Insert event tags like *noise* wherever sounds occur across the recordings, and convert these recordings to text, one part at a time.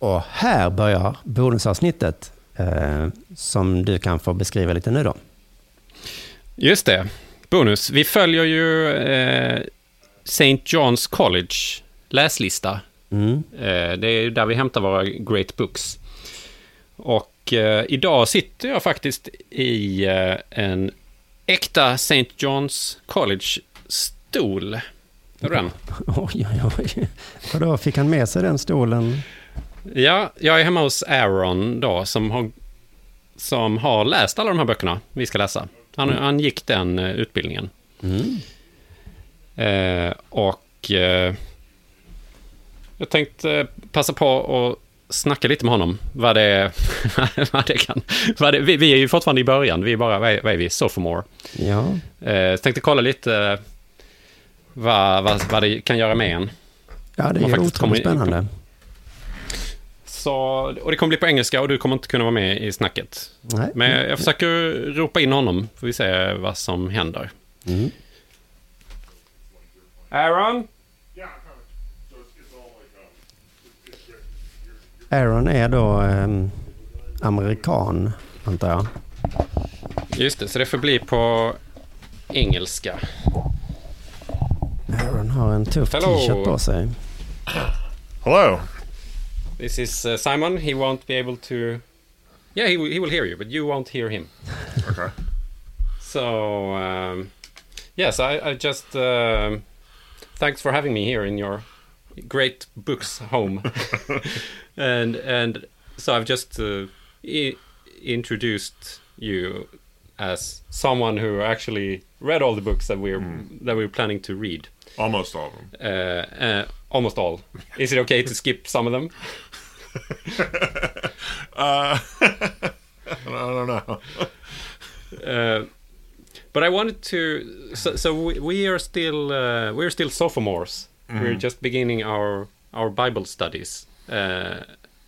Och här börjar bonusavsnittet eh, som du kan få beskriva lite nu då. Just det. Bonus. Vi följer ju eh, St. John's College läslista. Mm. Eh, det är där vi hämtar våra great books. Och eh, idag sitter jag faktiskt i eh, en äkta St. John's College-stol. Har du den? *laughs* Oj, oj, oj. Vadå, fick han med sig den stolen? Ja, jag är hemma hos Aaron då, som har, som har läst alla de här böckerna vi ska läsa. Han, han gick den eh, utbildningen. Mm. Eh, och eh, jag tänkte passa på att snacka lite med honom. Vad det, *laughs* vad det kan... Vad det, vi, vi är ju fortfarande i början. Vi är bara, vad är, vad är vi? Sophomore. Ja, Eh, tänkte kolla lite eh, vad, vad, vad det kan göra med en. ja det är kommer otroligt in- spännande. Så, och det kommer bli på engelska och du kommer inte kunna vara med i snacket. Nej. Men jag, jag försöker ropa in honom, får vi se vad som händer. Mm. Aaron? Aaron är då ehm, amerikan, antar jag. Just det, så det får bli på engelska. Aaron har en tuff t-shirt på sig. Hello. This is uh, Simon. He won't be able to... Yeah, he will, he will hear you, but you won't hear him. Okay. So, um, yes, I, I just... um thanks for having me here in your great books home. *laughs* and and so I've just uh, I- introduced you as someone who actually read all the books that we're that we're planning to read. Almost all of them. Uh, uh, almost all. *laughs* Is it okay to skip some of them? *laughs* Uh, *laughs* I don't know. Uh, but I wanted to. So, so we, we are still uh, we're still sophomores. We're just beginning our our Bible studies, uh,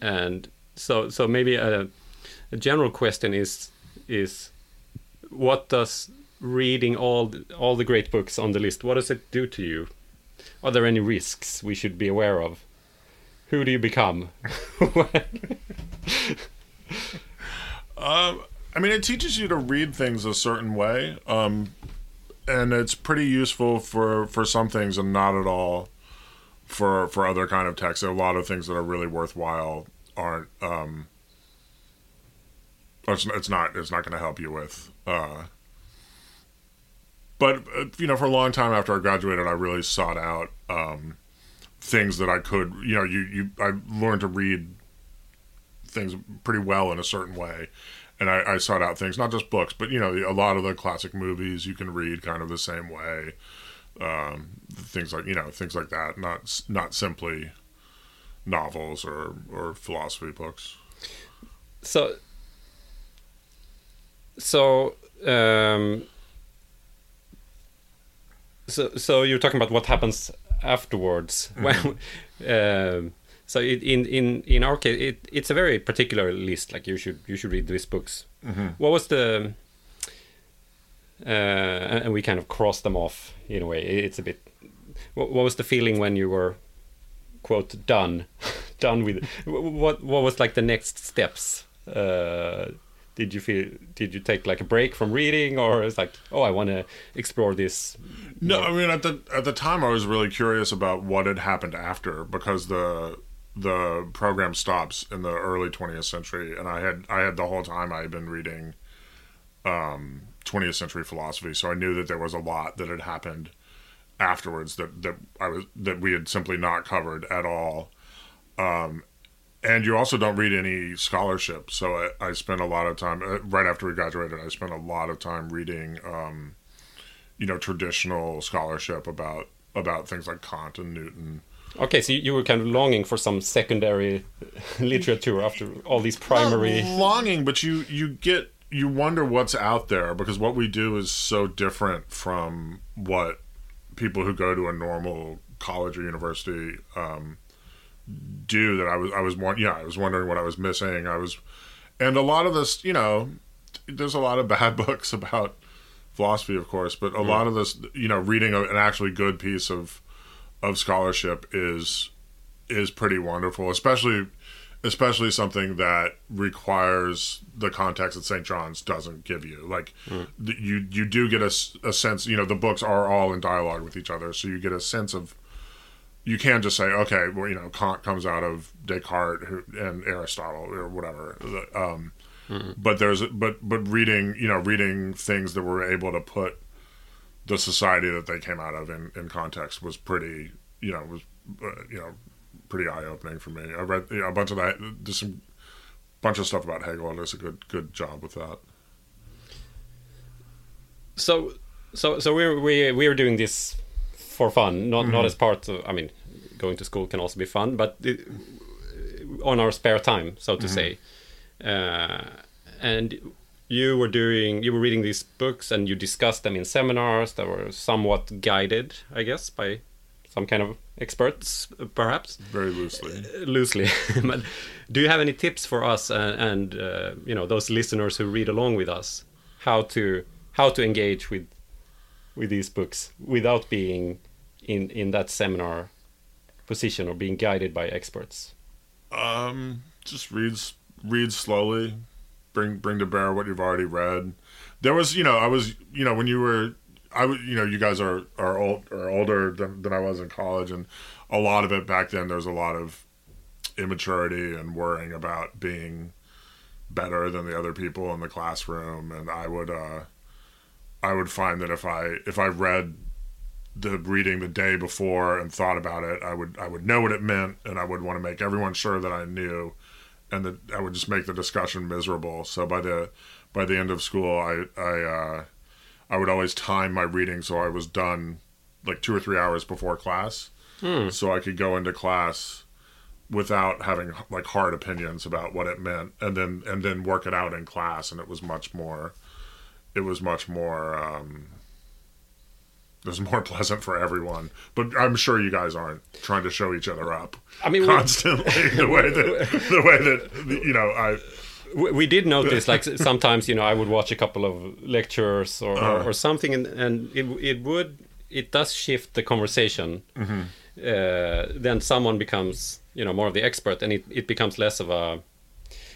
and so so maybe a, a general question is is what does reading all all the great books on the list what does it do to you? Are there any risks we should be aware of? Who do you become? *laughs* Um, I mean, it teaches you to read things a certain way, um, and it's pretty useful for for some things and not at all for for other kind of texts. A lot of things that are really worthwhile aren't. Um, it's, it's not. It's not going to help you with. Uh, but uh, you know, for a long time after I graduated, I really sought out um, things that I could. You know, you you I learned to read things pretty well in a certain way. And I, I sought out things, not just books, but you know, a lot of the classic movies you can read kind of the same way. Um, things like you know, things like that. Not not simply novels or or philosophy books. so so um so so you're talking about what happens afterwards. When um so it, in in in our case it, it's a very particular list like you should you should read these books. What was the uh and we kind of cross them off in a way. It's a bit what, what was the feeling when you were quote done *laughs* done with what what was like the next steps uh did you feel did you take like a break from reading or it's like oh i want to explore this No, I mean at the at the time I was really curious about what had happened after because the the program stops in the early 20th century, and I had I had the whole time I had been reading um, 20th century philosophy, so I knew that there was a lot that had happened afterwards that that I was that we had simply not covered at all. Um, and you also don't read any scholarship, so I, I spent a lot of time uh, right after we graduated. I spent a lot of time reading. Um, you know traditional scholarship about about things like Kant and Newton. okay so you, were kind of longing for some secondary *laughs* literature after all these primary Not longing, but you you get you wonder what's out there because what we do is so different from what people who go to a normal college or university um, do. That I was I was yeah I was wondering what I was missing. I was, and a lot of this you know, there's a lot of *laughs* bad books about philosophy, of course, but a lot of this you know reading a, an actually good piece of of scholarship is is pretty wonderful, especially especially something that requires the context that St. John's doesn't give you. Like mm. th- you you do get a sense. You know, the books are all in dialogue with each other, so you get a sense of. You can't just say, okay, well, you know, Kant comes out of Descartes and Aristotle or whatever. Um, But there's, but but reading, you know, reading things that were able to put the society that they came out of in, in context was pretty, you know, was uh, you know, pretty eye opening for me. I read you know, a bunch of that. There's some bunch of stuff about Hegel, does a good good job with that. So, so, so we're we we're doing this for fun, not not as part of. I mean, going to school can also be fun, but it, on our spare time, so to say. Uh, and you were doing, you were reading these books, and you discussed them in seminars that were somewhat guided, I guess, by some kind of experts, perhaps Very loosely. loosely. *laughs* but do you have any tips for us and, and uh, you know those listeners who read along with us how to how to engage with with these books without being in in that seminar position or being guided by experts? Um, just reads read slowly, bring bring to bear what you've already read. There was, you know, I was, you know, when you were, I you know, you guys are are old are older than, than I was in college, and a lot of it back then. There's a lot of immaturity and worrying about being better than the other people in the classroom, and I would, uh, I would find that if I if I read the reading the day before and thought about it, I would I would know what it meant, and I would want to make everyone sure that I knew, and that I would just make the discussion miserable. So by the by the end of school, I I uh, I would always time my reading so I was done like two or three hours before class, so I could go into class without having like hard opinions about what it meant, and then and then work it out in class, and it was much more. It was much more. Um, was more *laughs* pleasant for everyone, but I'm sure you guys aren't trying to show each other up I mean, constantly *laughs* the way that the way that you know I we, did notice like sometimes you know I would watch a couple of lectures or, or, or something and, and it, it would it does shift the conversation. Uh, then someone becomes you know more of the expert and it, it becomes less of a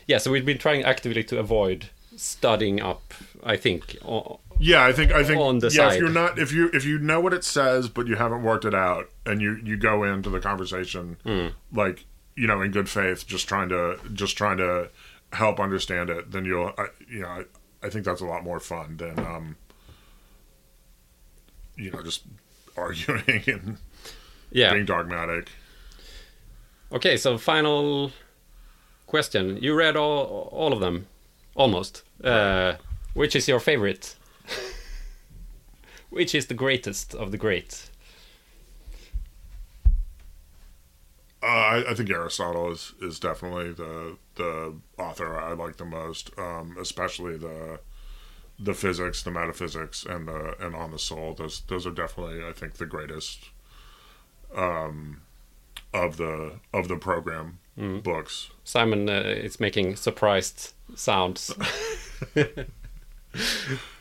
yeah so we've been trying actively to avoid studying up I think o- Yeah, I think I think on the yeah. side. If you're not if you if you know what it says but you haven't worked it out and you you go into the conversation Hmm. like you know in good faith, just trying to just trying to help understand it, then you'll I, you know I, I think that's a lot more fun than um you know just *laughs* arguing and yeah being dogmatic. okay so final question you read all all of them almost uh, which is your favorite which is the greatest of the great Uh, I, I think Aristotle is, is definitely the the author I like the most, um, especially the the physics, the metaphysics, and the and on the soul. Those those are definitely I think the greatest um, of the of the program books. Simon uh, is making surprised sounds. *laughs* *laughs*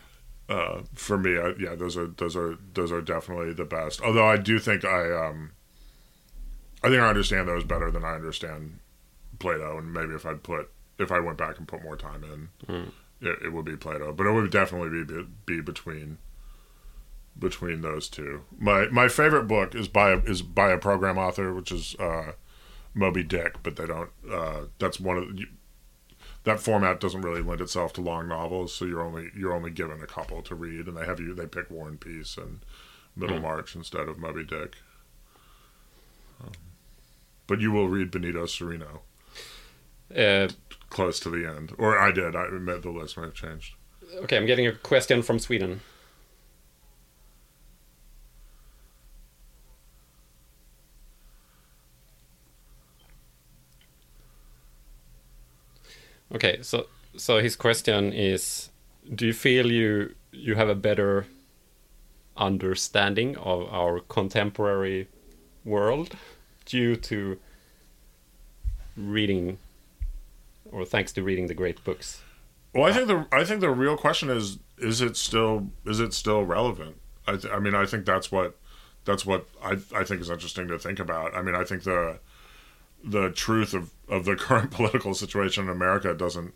Uh, for me, I, yeah, those are those are those are definitely the best. Although I do think I um, I think I understand those better than I understand Plato, and maybe if I'd put if I went back and put more time in, it, it would be Plato. But it would definitely be be between between those two. My my favorite book is by a, is by a program author, which is uh, Moby Dick. But they don't. Uh, that's one of the, that format doesn't really lend itself to long novels, so you're only you're only given a couple to read, and they have you they pick War and Peace and Middlemarch instead of Moby Dick. Um, but you will read Benito Cereno Uh, close to the end, or I did. I admit the list might have changed. okay, I'm getting a question from Sweden. Okay, so so his question is: Do you feel you you have a better understanding of our contemporary world due to reading, or thanks to reading the great books? Well, I think the I think the real question is is it still is it still relevant? I th- I mean I think that's what that's what I I think is interesting to think about. I mean I think the the truth of, of the *laughs* current political situation in America doesn't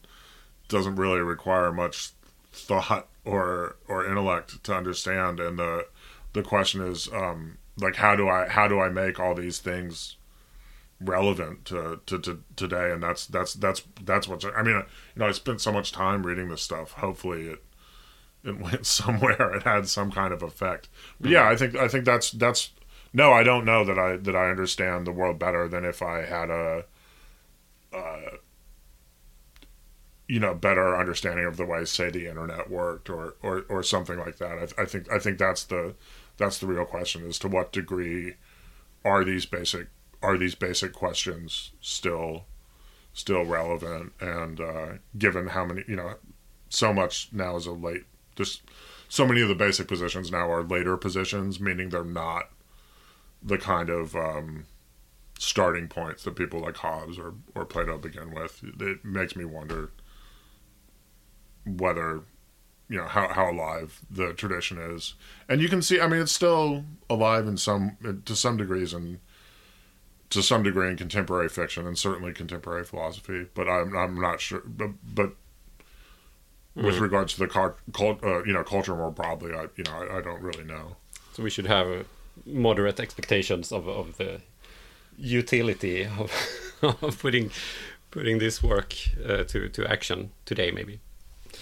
doesn't really require much thought or or intellect to understand. And the the question is um like how do I how do I make all these things relevant to, to, to today? And that's that's that's that's what's I mean you know I spent so much time reading this stuff. Hopefully it it *laughs* went somewhere. It had some kind of effect. But yeah I think I think that's that's no I don't know that I that I understand the world better than if I had a uh, you know better understanding of the way say the internet worked or or, or something like that. I, I think I think that's the that's the real question is to what degree are these basic are these basic questions still still relevant? And uh, given how many you know so much now is a late just so many of the basic positions now are later positions meaning they're not the kind of um, starting points that people like Hobbes or, or Plato begin with it makes me wonder whether you know how, how alive the tradition is and you can see i mean it's still alive in some to some degrees and to some degree in contemporary fiction and certainly contemporary philosophy, but I'm I'm not sure. But but mm. with regards to the cult, uh, you know culture more broadly, I you know I, I, don't really know. So we should have moderate expectations of of the utility of, *laughs* of putting putting this work uh, to to action today, maybe.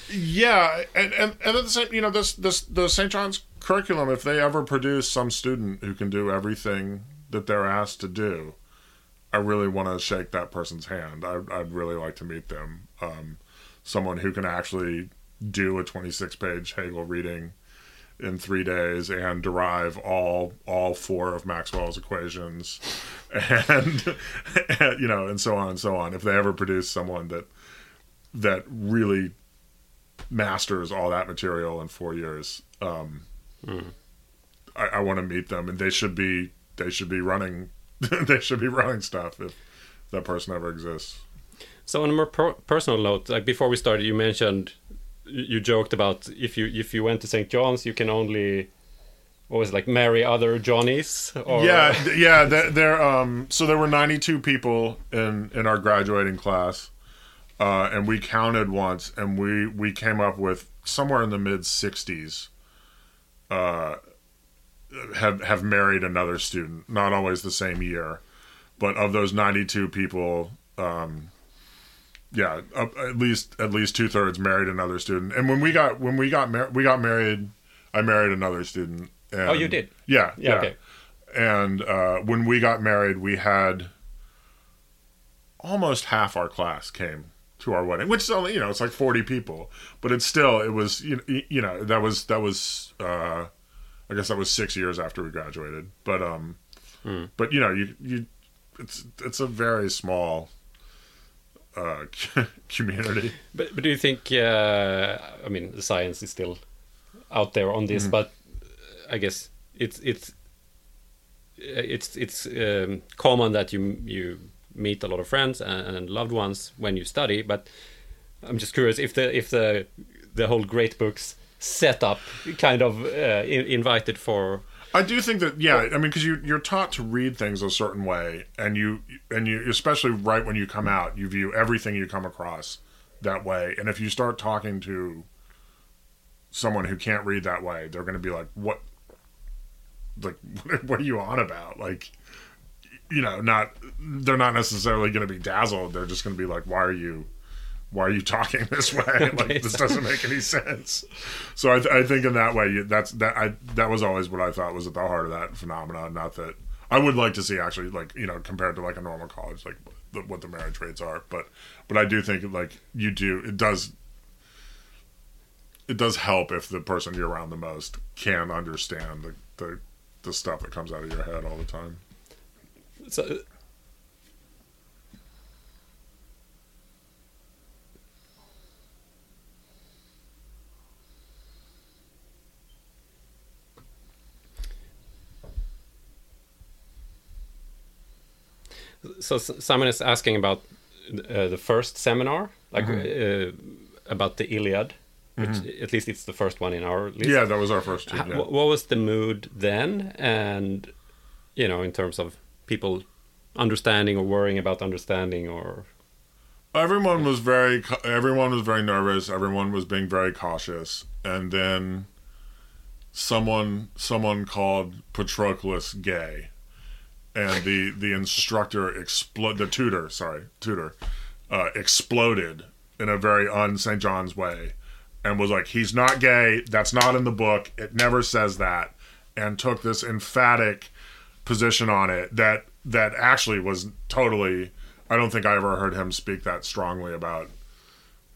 Yeah, and, and and at the same, you know, this this the St. John's curriculum, if they ever produce some student who can do everything that they're asked to do, I really want to shake that person's hand. I, would really like to meet them. Um, someone who can actually do a 26 page Hegel reading in three days and derive all all four of Maxwell's equations, *laughs* and, and *laughs* you know, and so on and so on. If they ever produce someone that that really masters all that material in four years, um, mm. I, I want to meet them, and they should be they should be running *laughs* they should be running stuff if that person ever exists. So on a more per personal note, like before we started, you mentioned you joked about if you if you went to St. John's, you can only it, like marry other Johnnies. Or... Yeah, yeah. There, um. So there were ninety two people in in our graduating class, uh, and we counted once, and we we came up with somewhere in the mid sixties. Uh, have have married another student, not always the same year, but of those 92 people, um, yeah, at least at least two thirds married another student. And when we got when we got married, we got married, I married another student. And, oh, you did? Yeah, yeah. yeah. Okay. And uh, when we got married, we had almost half our class came to our wedding, which is only you know it's like 40 people, but it's still it was you know, you know that was that was. Uh, I guess that was six years after we graduated. But um, mm. but you know, you you, it's it's a very small uh, *laughs* community. But but do you think? Uh, I mean, the science is still out there on this, mm. but I guess it's it's it's it's um, common that you you meet a lot of friends and, and loved ones when you study. But I'm just curious if the if the the whole great books setup kind of uh, invited for I do think that yeah, I mean because you you're taught to read things a certain way and you and you especially right when you come out, you view everything you come across that way. And if you start talking to someone who can't read that way, they're going to be like what like *laughs* what are you on about? Like you know, not they're not necessarily going to be dazzled. They're just going to be like why are you why are you talking *laughs* this way? *laughs* like this doesn't make any sense. So I, th- I think in that way, that's that I that was always what I thought was at the heart of that phenomenon. Not that I would like to see actually like you know compared to like a normal college like the, what the marriage rates are, but but I do think like you do it does it does help if the person you're around the most can understand the the, the stuff that comes out of your head all the time. So so Simon is asking about uh, the first seminar, like mm -hmm. uh, about the Iliad. Which, mm -hmm. at least it's the first one in our list. Yeah, that was our first. yeah. What was the mood then, and you know, in terms of people understanding or worrying about understanding or everyone was very everyone was very nervous everyone was being very cautious and then someone someone called patroclus gay and the the instructor explode the tutor sorry tutor uh, exploded in a very un st john's way and was like he's not gay. That's not in the book. It never says that. And took this emphatic position on it that that actually was totally I don't think I ever heard him speak that strongly about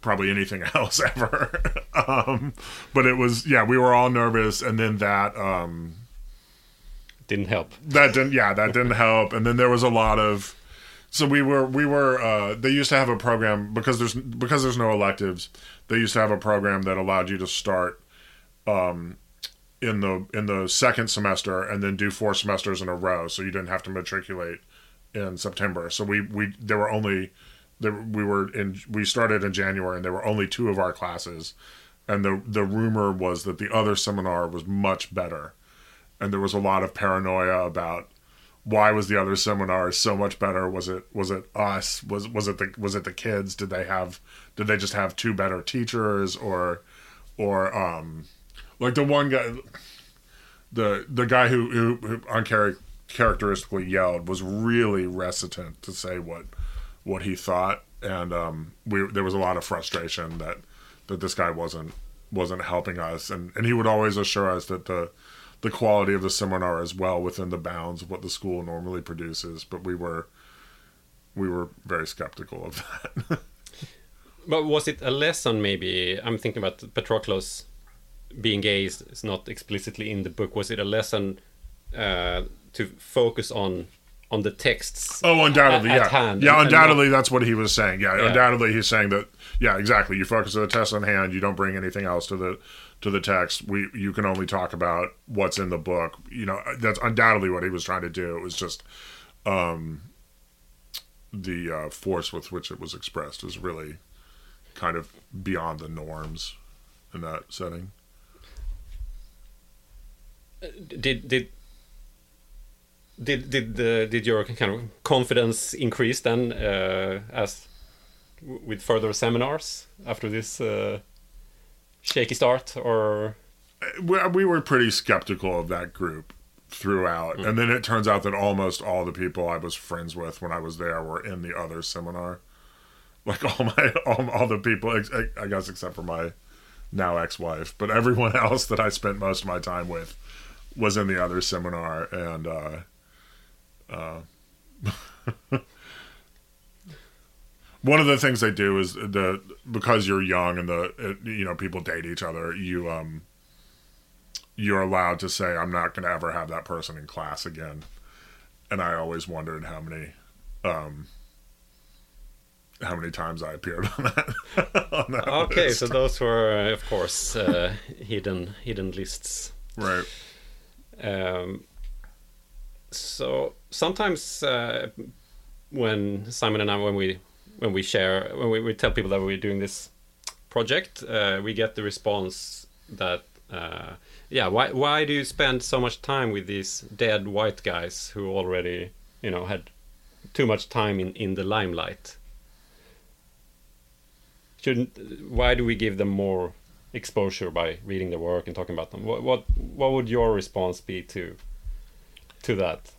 probably anything *laughs* else ever. *laughs* um, but it was yeah, we were all nervous, and then that um, didn't help. That didn't yeah, that didn't help, and then there was a lot of. So we were we were uh, they used to have a program because there's because there's no electives. They used to have a program that allowed you to start um, in the in the second semester and then do four semesters in a row, so you didn't have to matriculate in September. So we we there were only there, we were in we started in January and there were only two of our classes, and the the rumor was that the other seminar was much better, and there was a lot of paranoia about why was the other seminar so much better? Was it was it us? Was was it the was it the kids? Did they have did they just have two better teachers or or um like the one guy the the guy who who, who yelled was really reticent to say what what he thought, and um, we there was a lot of frustration that that this guy wasn't wasn't helping us, and and he would always assure us that the the quality of the seminar as well within the bounds of what the school normally produces, but we were we were very skeptical of that. *laughs* but was it a lesson? Maybe I'm thinking about Patroclus being gay is, not explicitly in the book. Was it a lesson uh, to focus on on the texts. Oh, undoubtedly, at, yeah, at hand yeah, and- and undoubtedly, not- that's what he was saying. Yeah, Yeah. undoubtedly, he's saying that. Yeah, exactly. You focus on the test on hand. You don't bring anything else to the to the text. We you can only talk about what's in the book. You know, that's undoubtedly what he was trying to do. It was just um, the uh, force with which it was expressed is really kind of beyond the norms in that setting. did did did did the did your kind of confidence increase then uh, as w- with further seminars after this uh, shaky start or? We, we were pretty skeptical of that group throughout. And then it turns out that almost all the people i was friends with when i was there were in the other seminar. Like all my *laughs* all, all the people ex- i guess except for my now ex-wife. But everyone *laughs* else that i spent most of my time with was in the other seminar. And uh uh *laughs* one of the things they do is the because you're young and the uh, you know people date each other you um you're allowed to say i'm not going to ever have that person in class again. And i always wondered how many um how many times i appeared *laughs* on that, on that okay list. so those were uh, of course uh, hidden hidden lists. Right. Um, so sometimes uh, when Simon and I, when we when we share, when we, we tell people that we're doing this project, uh, we get the response that, uh, yeah, why why do you spend so much time with these dead white guys who already, you know, had too much time in in the limelight? Shouldn't why do we give them more exposure by reading their work and talking about them? What what what would your response be to to that?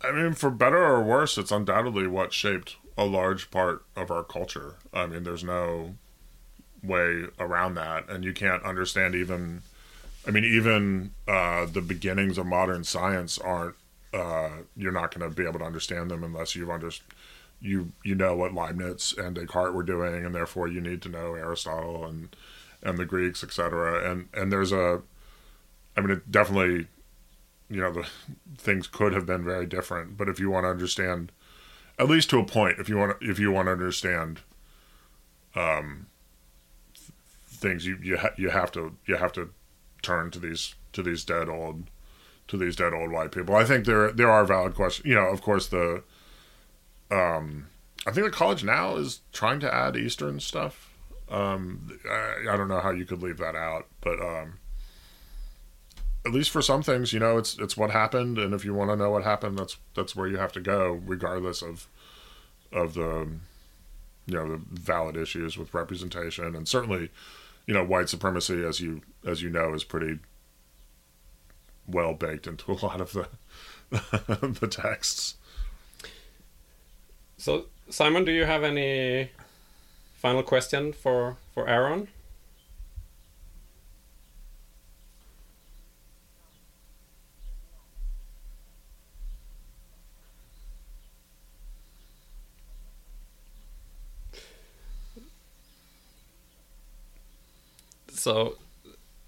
I mean, for better or worse, it's undoubtedly what shaped a large part of our culture. I mean, there's no way around that, and you can't understand even. I mean, even uh, the beginnings of modern science aren't. Uh, you're not going to be able to understand them unless you've under, you you know what Leibniz and Descartes were doing, and therefore you need to know Aristotle and and the Greeks, etc. And and there's a, I mean, it definitely you know the things could have been very different. But if you want to understand at least to a point if you want to, if you want to understand um th- things you you, ha- you have to you have to turn to these to these dead old to these dead old white people. I think there there are valid questions. You know of course the um i think the college now is trying to add eastern stuff. Um i, I don't know how you could leave that out but um at least for some things, you know, it's it's what happened, and if you want to know what happened, that's that's where you have to go, regardless of of the you know the valid issues with representation, and certainly, you know, white supremacy, as you as you know, is pretty well baked into a lot of the *laughs* the texts. So, Simon, do you have any final question for for Aaron? So,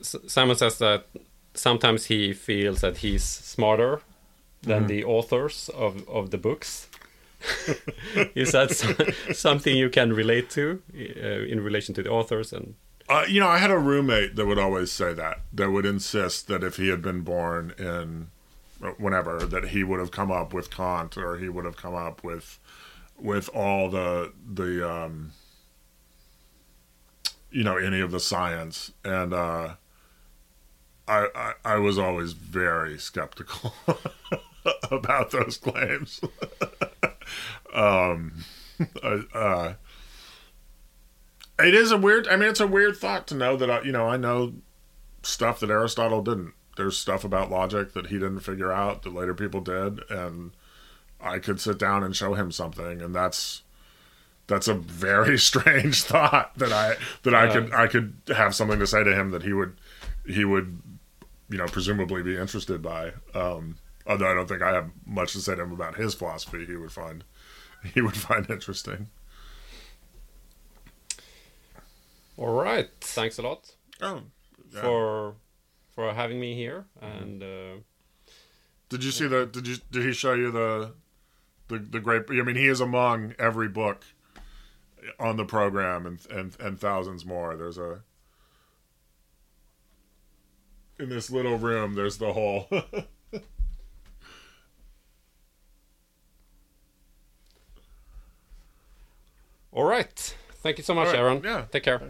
Simon says that sometimes he feels that he's smarter than mm. the authors of, of the books. *laughs* Is that something you can relate to uh, in relation to the authors and? Uh, you know, I had a roommate that would always say that. That would insist that if he had been born in uh, whenever, that he would have come up with Kant or he would have come up with with all the the um, you know any of the science and uh, I, I, I was always very skeptical *laughs* about those claims. *laughs* um, uh, it is a weird. I mean, it's a weird thought to know that I, you know I know stuff that Aristotle didn't. There's stuff about logic that he didn't figure out that later people did, and I could sit down and show him something, and that's that's a very *laughs* strange thought that I that I could I could have something to say to him that he would he would you know, presumably be interested by. Um, although I don't think I have much to say to him about his philosophy. He would find *laughs* he would find interesting. All right, thanks a lot. Oh, yeah. for for having me here. And uh, did you see the? Did you did he show you the the the great? I mean, he is among every book on the program and and and thousands more. There's a in this little room, there's the whole. *laughs* All right. Thank you so much, right. Aaron. Yeah. Take care.